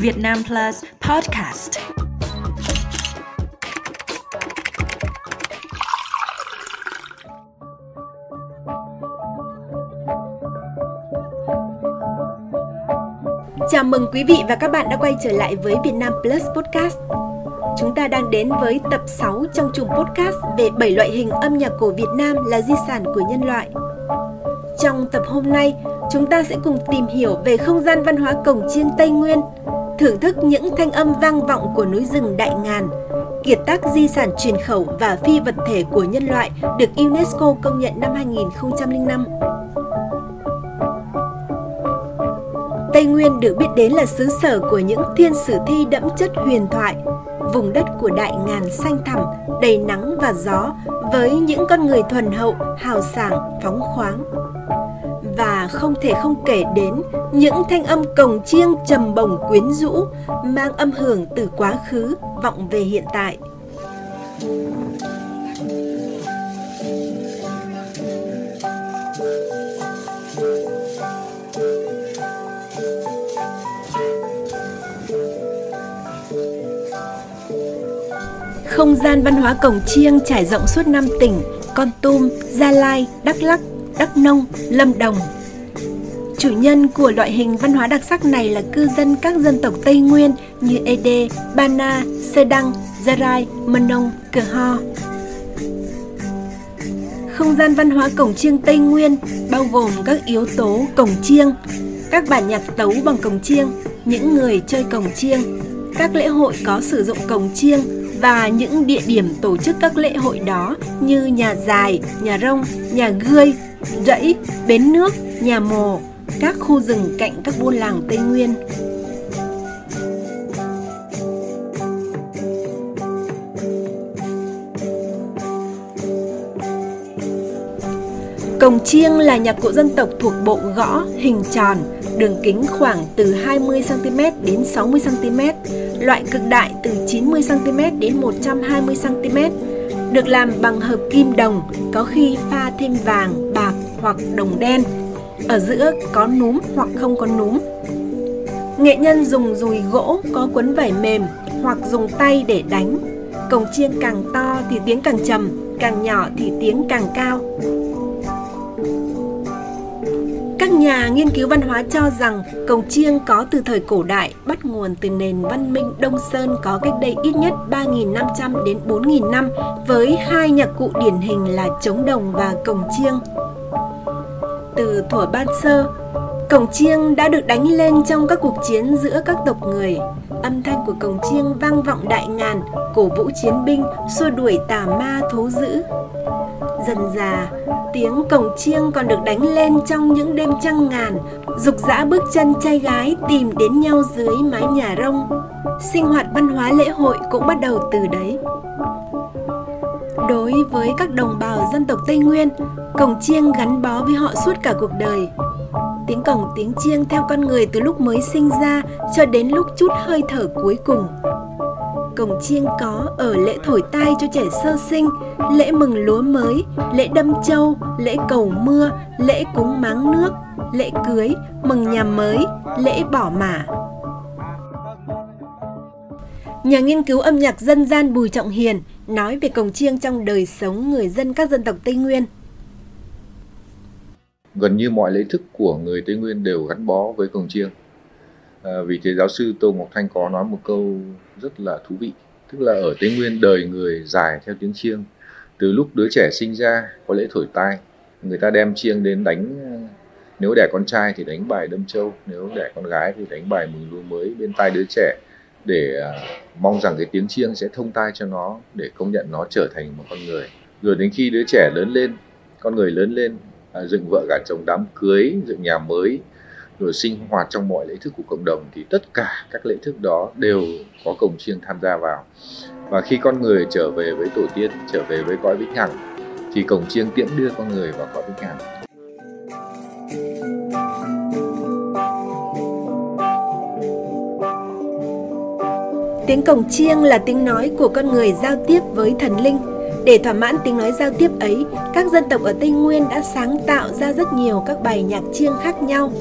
Việt Nam Plus Podcast. Chào mừng quý vị và các bạn đã quay trở lại với Việt Nam Plus Podcast. Chúng ta đang đến với tập 6 trong chùm podcast về 7 loại hình âm nhạc cổ Việt Nam là di sản của nhân loại. Trong tập hôm nay, chúng ta sẽ cùng tìm hiểu về không gian văn hóa cổng chiêng Tây Nguyên, thưởng thức những thanh âm vang vọng của núi rừng Đại Ngàn, kiệt tác di sản truyền khẩu và phi vật thể của nhân loại được UNESCO công nhận năm 2005. Tây Nguyên được biết đến là xứ sở của những thiên sử thi đẫm chất huyền thoại, vùng đất của đại ngàn xanh thẳm, đầy nắng và gió, với những con người thuần hậu, hào sảng, phóng khoáng. Và không thể không kể đến những thanh âm cồng chiêng trầm bổng quyến rũ, mang âm hưởng từ quá khứ vọng về hiện tại. Không gian văn hóa cổng chiêng trải rộng suốt năm tỉnh Con Tum, Gia Lai, Đắk Lắk, Đắk Nông, Lâm Đồng. Chủ nhân của loại hình văn hóa đặc sắc này là cư dân các dân tộc Tây Nguyên như Ede, Bana, Sê Đăng, Gia Rai, Mân Nông, Cờ Ho. Không gian văn hóa cổng chiêng Tây Nguyên bao gồm các yếu tố cổng chiêng, các bản nhạc tấu bằng cổng chiêng, những người chơi cổng chiêng, các lễ hội có sử dụng cổng chiêng và những địa điểm tổ chức các lễ hội đó như nhà dài, nhà rông, nhà gươi, rẫy, bến nước, nhà mồ, các khu rừng cạnh các buôn làng Tây Nguyên. Cồng chiêng là nhạc cụ dân tộc thuộc bộ gõ hình tròn, đường kính khoảng từ 20cm đến 60cm, loại cực đại từ 90cm đến 120cm, được làm bằng hợp kim đồng, có khi pha thêm vàng, bạc hoặc đồng đen. Ở giữa có núm hoặc không có núm. Nghệ nhân dùng dùi gỗ có quấn vải mềm hoặc dùng tay để đánh. Cồng chiêng càng to thì tiếng càng trầm, càng nhỏ thì tiếng càng cao. Các nhà nghiên cứu văn hóa cho rằng cồng chiêng có từ thời cổ đại bắt nguồn từ nền văn minh Đông Sơn có cách đây ít nhất 3.500 đến 4.000 năm với hai nhạc cụ điển hình là trống đồng và cồng chiêng. Từ thuở ban sơ, cổng chiêng đã được đánh lên trong các cuộc chiến giữa các tộc người. Âm thanh của cổng chiêng vang vọng đại ngàn, cổ vũ chiến binh, xua đuổi tà ma thú dữ. Dần già, tiếng cổng chiêng còn được đánh lên trong những đêm trăng ngàn, dục dã bước chân trai gái tìm đến nhau dưới mái nhà rông. Sinh hoạt văn hóa lễ hội cũng bắt đầu từ đấy. Đối với các đồng bào dân tộc Tây Nguyên, cổng chiêng gắn bó với họ suốt cả cuộc đời. Tiếng cổng tiếng chiêng theo con người từ lúc mới sinh ra cho đến lúc chút hơi thở cuối cùng cổng chiêng có ở lễ thổi tai cho trẻ sơ sinh, lễ mừng lúa mới, lễ đâm châu, lễ cầu mưa, lễ cúng máng nước, lễ cưới, mừng nhà mới, lễ bỏ mả. Nhà nghiên cứu âm nhạc dân gian Bùi Trọng Hiền nói về cổng chiêng trong đời sống người dân các dân tộc Tây Nguyên. Gần như mọi lễ thức của người Tây Nguyên đều gắn bó với cổng chiêng. À, vì thế giáo sư Tô Ngọc Thanh có nói một câu rất là thú vị tức là ở tây nguyên đời người dài theo tiếng chiêng từ lúc đứa trẻ sinh ra có lễ thổi tai người ta đem chiêng đến đánh à, nếu đẻ con trai thì đánh bài đâm châu nếu đẻ con gái thì đánh bài mừng lúa mới bên tai đứa trẻ để à, mong rằng cái tiếng chiêng sẽ thông tai cho nó để công nhận nó trở thành một con người. Rồi đến khi đứa trẻ lớn lên, con người lớn lên à, dựng vợ gả chồng đám cưới, dựng nhà mới, rồi sinh hoạt trong mọi lễ thức của cộng đồng thì tất cả các lễ thức đó đều có cổng chiêng tham gia vào. Và khi con người trở về với tổ tiên, trở về với cõi vĩnh hằng thì cổng chiêng tiễn đưa con người vào cõi vĩnh hằng. Tiếng cổng chiêng là tiếng nói của con người giao tiếp với thần linh. Để thỏa mãn tiếng nói giao tiếp ấy, các dân tộc ở Tây Nguyên đã sáng tạo ra rất nhiều các bài nhạc chiêng khác nhau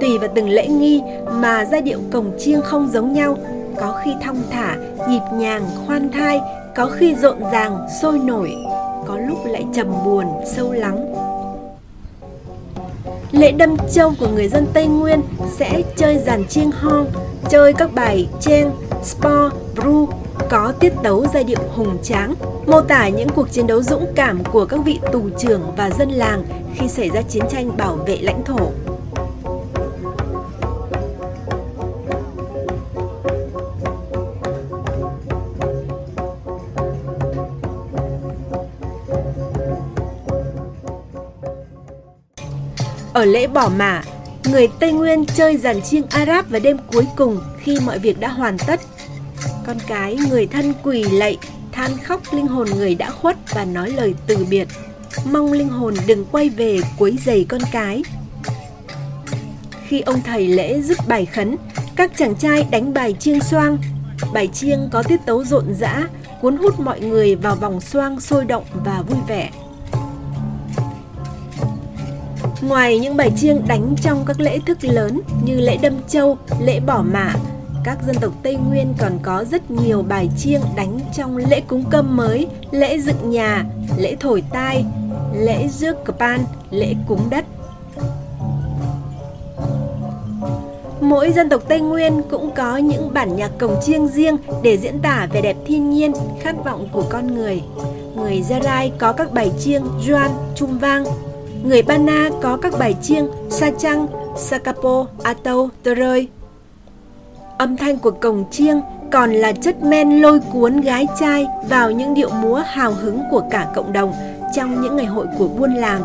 Tùy vào từng lễ nghi mà giai điệu cổng chiêng không giống nhau, có khi thong thả, nhịp nhàng, khoan thai, có khi rộn ràng, sôi nổi, có lúc lại trầm buồn, sâu lắng. Lễ đâm châu của người dân Tây Nguyên sẽ chơi dàn chiêng ho, chơi các bài cheng sport, bru, có tiết tấu giai điệu hùng tráng, mô tả những cuộc chiến đấu dũng cảm của các vị tù trưởng và dân làng khi xảy ra chiến tranh bảo vệ lãnh thổ. Ở lễ bỏ mả, người Tây Nguyên chơi dàn chiêng Arab vào đêm cuối cùng khi mọi việc đã hoàn tất. Con cái người thân quỳ lạy, than khóc linh hồn người đã khuất và nói lời từ biệt. Mong linh hồn đừng quay về quấy giày con cái. Khi ông thầy lễ dứt bài khấn, các chàng trai đánh bài chiêng xoang. Bài chiêng có tiết tấu rộn rã, cuốn hút mọi người vào vòng xoang sôi động và vui vẻ. Ngoài những bài chiêng đánh trong các lễ thức lớn như lễ đâm châu, lễ bỏ mạ, các dân tộc Tây Nguyên còn có rất nhiều bài chiêng đánh trong lễ cúng cơm mới, lễ dựng nhà, lễ thổi tai, lễ rước pan, lễ cúng đất. Mỗi dân tộc Tây Nguyên cũng có những bản nhạc cồng chiêng riêng để diễn tả vẻ đẹp thiên nhiên, khát vọng của con người. Người Gia Rai có các bài chiêng Joan, Trung Vang, Người Ba Na có các bài chiêng Sa Chăng, Sakapo, Atau, Tơ Rơi. Âm thanh của cồng chiêng còn là chất men lôi cuốn gái trai vào những điệu múa hào hứng của cả cộng đồng trong những ngày hội của buôn làng.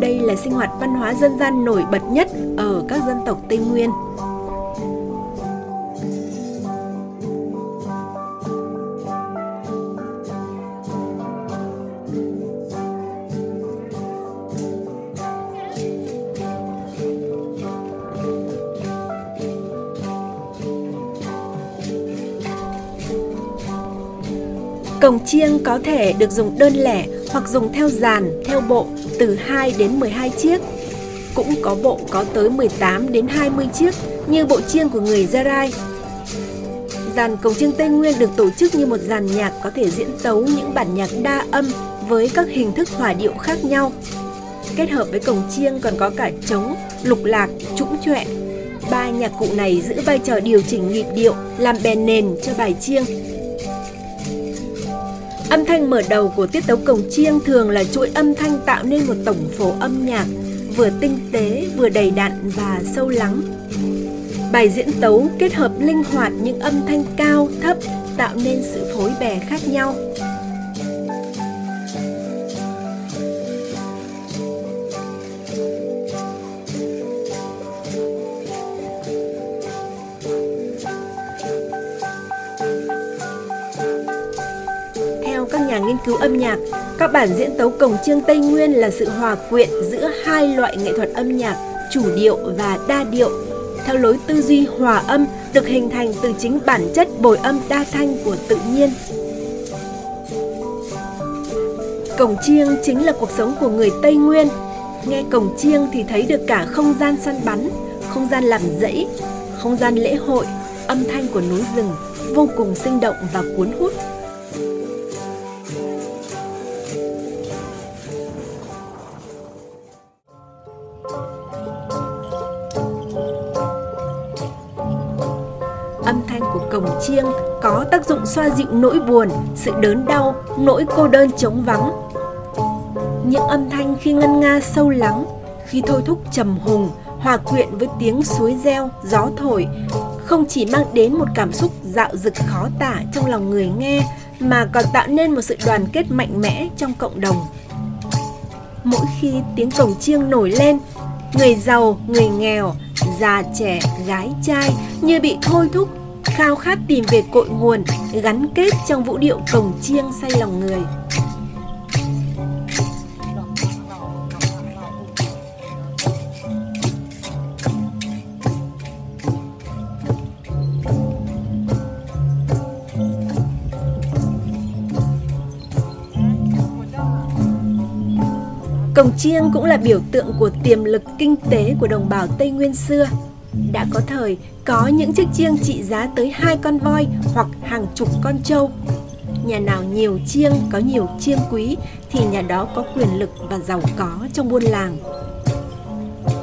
Đây là sinh hoạt văn hóa dân gian nổi bật nhất ở các dân tộc Tây Nguyên. Cồng chiêng có thể được dùng đơn lẻ hoặc dùng theo dàn, theo bộ từ 2 đến 12 chiếc. Cũng có bộ có tới 18 đến 20 chiếc như bộ chiêng của người Gia Rai. Dàn cồng chiêng Tây Nguyên được tổ chức như một dàn nhạc có thể diễn tấu những bản nhạc đa âm với các hình thức hòa điệu khác nhau. Kết hợp với cồng chiêng còn có cả trống, lục lạc, trũng trọe. Ba nhạc cụ này giữ vai trò điều chỉnh nhịp điệu, làm bèn nền cho bài chiêng Âm thanh mở đầu của tiết tấu cồng chiêng thường là chuỗi âm thanh tạo nên một tổng phổ âm nhạc vừa tinh tế, vừa đầy đặn và sâu lắng. Bài diễn tấu kết hợp linh hoạt những âm thanh cao, thấp tạo nên sự phối bè khác nhau. Cứu âm nhạc, các bản diễn tấu cổng chiêng Tây Nguyên là sự hòa quyện giữa hai loại nghệ thuật âm nhạc, chủ điệu và đa điệu, theo lối tư duy hòa âm được hình thành từ chính bản chất bồi âm đa thanh của tự nhiên. cổng chiêng chính là cuộc sống của người Tây Nguyên. Nghe cổng chiêng thì thấy được cả không gian săn bắn, không gian làm rẫy, không gian lễ hội, âm thanh của núi rừng vô cùng sinh động và cuốn hút. Cồng chiêng có tác dụng xoa dịu nỗi buồn, sự đớn đau, nỗi cô đơn trống vắng. Những âm thanh khi ngân nga sâu lắng, khi thôi thúc trầm hùng, hòa quyện với tiếng suối reo, gió thổi, không chỉ mang đến một cảm xúc dạo dực khó tả trong lòng người nghe, mà còn tạo nên một sự đoàn kết mạnh mẽ trong cộng đồng. Mỗi khi tiếng cổng chiêng nổi lên, người giàu, người nghèo, già trẻ, gái trai như bị thôi thúc khao khát tìm về cội nguồn, gắn kết trong vũ điệu cồng chiêng say lòng người Cổng chiêng cũng là biểu tượng của tiềm lực kinh tế của đồng bào Tây Nguyên xưa. Đã có thời có những chiếc chiêng trị giá tới hai con voi hoặc hàng chục con trâu. Nhà nào nhiều chiêng có nhiều chiêng quý thì nhà đó có quyền lực và giàu có trong buôn làng.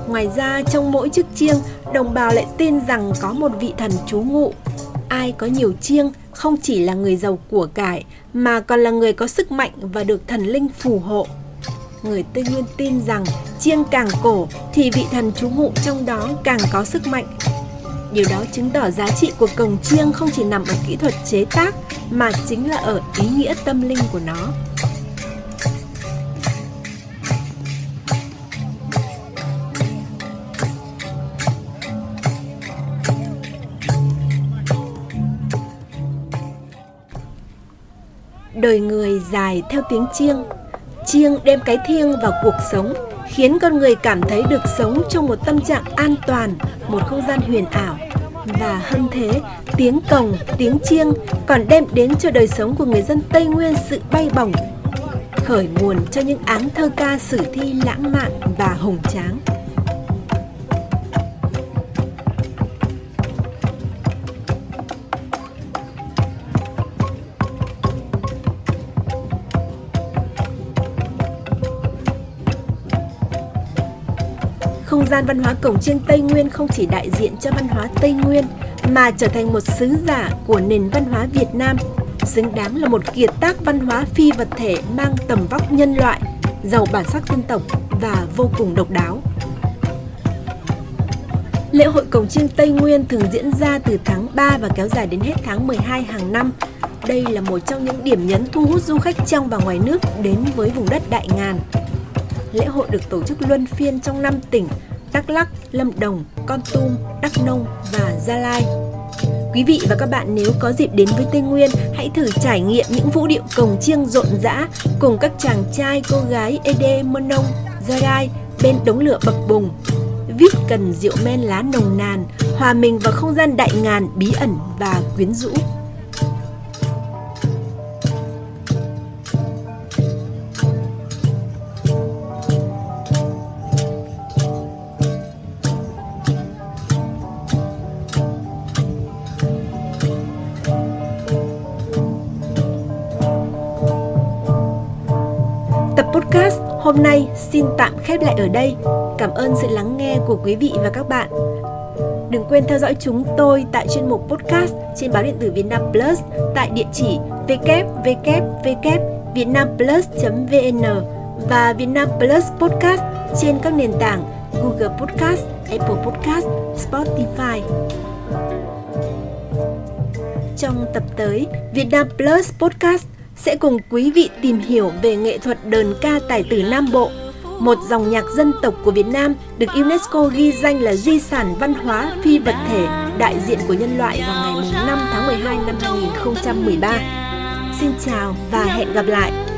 Ngoài ra trong mỗi chiếc chiêng, đồng bào lại tin rằng có một vị thần trú ngụ. Ai có nhiều chiêng không chỉ là người giàu của cải mà còn là người có sức mạnh và được thần linh phù hộ. Người Tây Nguyên tin rằng chiêng càng cổ thì vị thần trú ngụ trong đó càng có sức mạnh. Điều đó chứng tỏ giá trị của cồng chiêng không chỉ nằm ở kỹ thuật chế tác mà chính là ở ý nghĩa tâm linh của nó. đời người dài theo tiếng chiêng chiêng đem cái thiêng vào cuộc sống khiến con người cảm thấy được sống trong một tâm trạng an toàn, một không gian huyền ảo. Và hơn thế, tiếng cồng tiếng chiêng còn đem đến cho đời sống của người dân tây nguyên sự bay bổng, khởi nguồn cho những áng thơ ca sử thi lãng mạn và hùng tráng. Gian văn hóa cổng chiêng Tây Nguyên không chỉ đại diện cho văn hóa Tây Nguyên mà trở thành một sứ giả của nền văn hóa Việt Nam, xứng đáng là một kiệt tác văn hóa phi vật thể mang tầm vóc nhân loại, giàu bản sắc dân tộc và vô cùng độc đáo. Lễ hội cổng chiêng Tây Nguyên thường diễn ra từ tháng 3 và kéo dài đến hết tháng 12 hàng năm. Đây là một trong những điểm nhấn thu hút du khách trong và ngoài nước đến với vùng đất Đại Ngàn. Lễ hội được tổ chức luân phiên trong 5 tỉnh Đắk Lắk, Lâm Đồng, Con Tum, Đắk Nông và Gia Lai. Quý vị và các bạn nếu có dịp đến với Tây Nguyên, hãy thử trải nghiệm những vũ điệu cồng chiêng rộn rã cùng các chàng trai cô gái Ede Mơ Nông, Gia Lai bên đống lửa bập bùng. Vít cần rượu men lá nồng nàn, hòa mình vào không gian đại ngàn bí ẩn và quyến rũ. Hôm nay xin tạm khép lại ở đây. Cảm ơn sự lắng nghe của quý vị và các bạn. Đừng quên theo dõi chúng tôi tại chuyên mục podcast trên báo điện tử Vietnam Plus tại địa chỉ www.vietnamplus.vn và Vietnam Plus Podcast trên các nền tảng Google Podcast, Apple Podcast, Spotify. Trong tập tới, Vietnam Plus Podcast sẽ cùng quý vị tìm hiểu về nghệ thuật đờn ca tài tử Nam Bộ, một dòng nhạc dân tộc của Việt Nam được UNESCO ghi danh là di sản văn hóa phi vật thể đại diện của nhân loại vào ngày 5 tháng 12 năm 2013. Xin chào và hẹn gặp lại!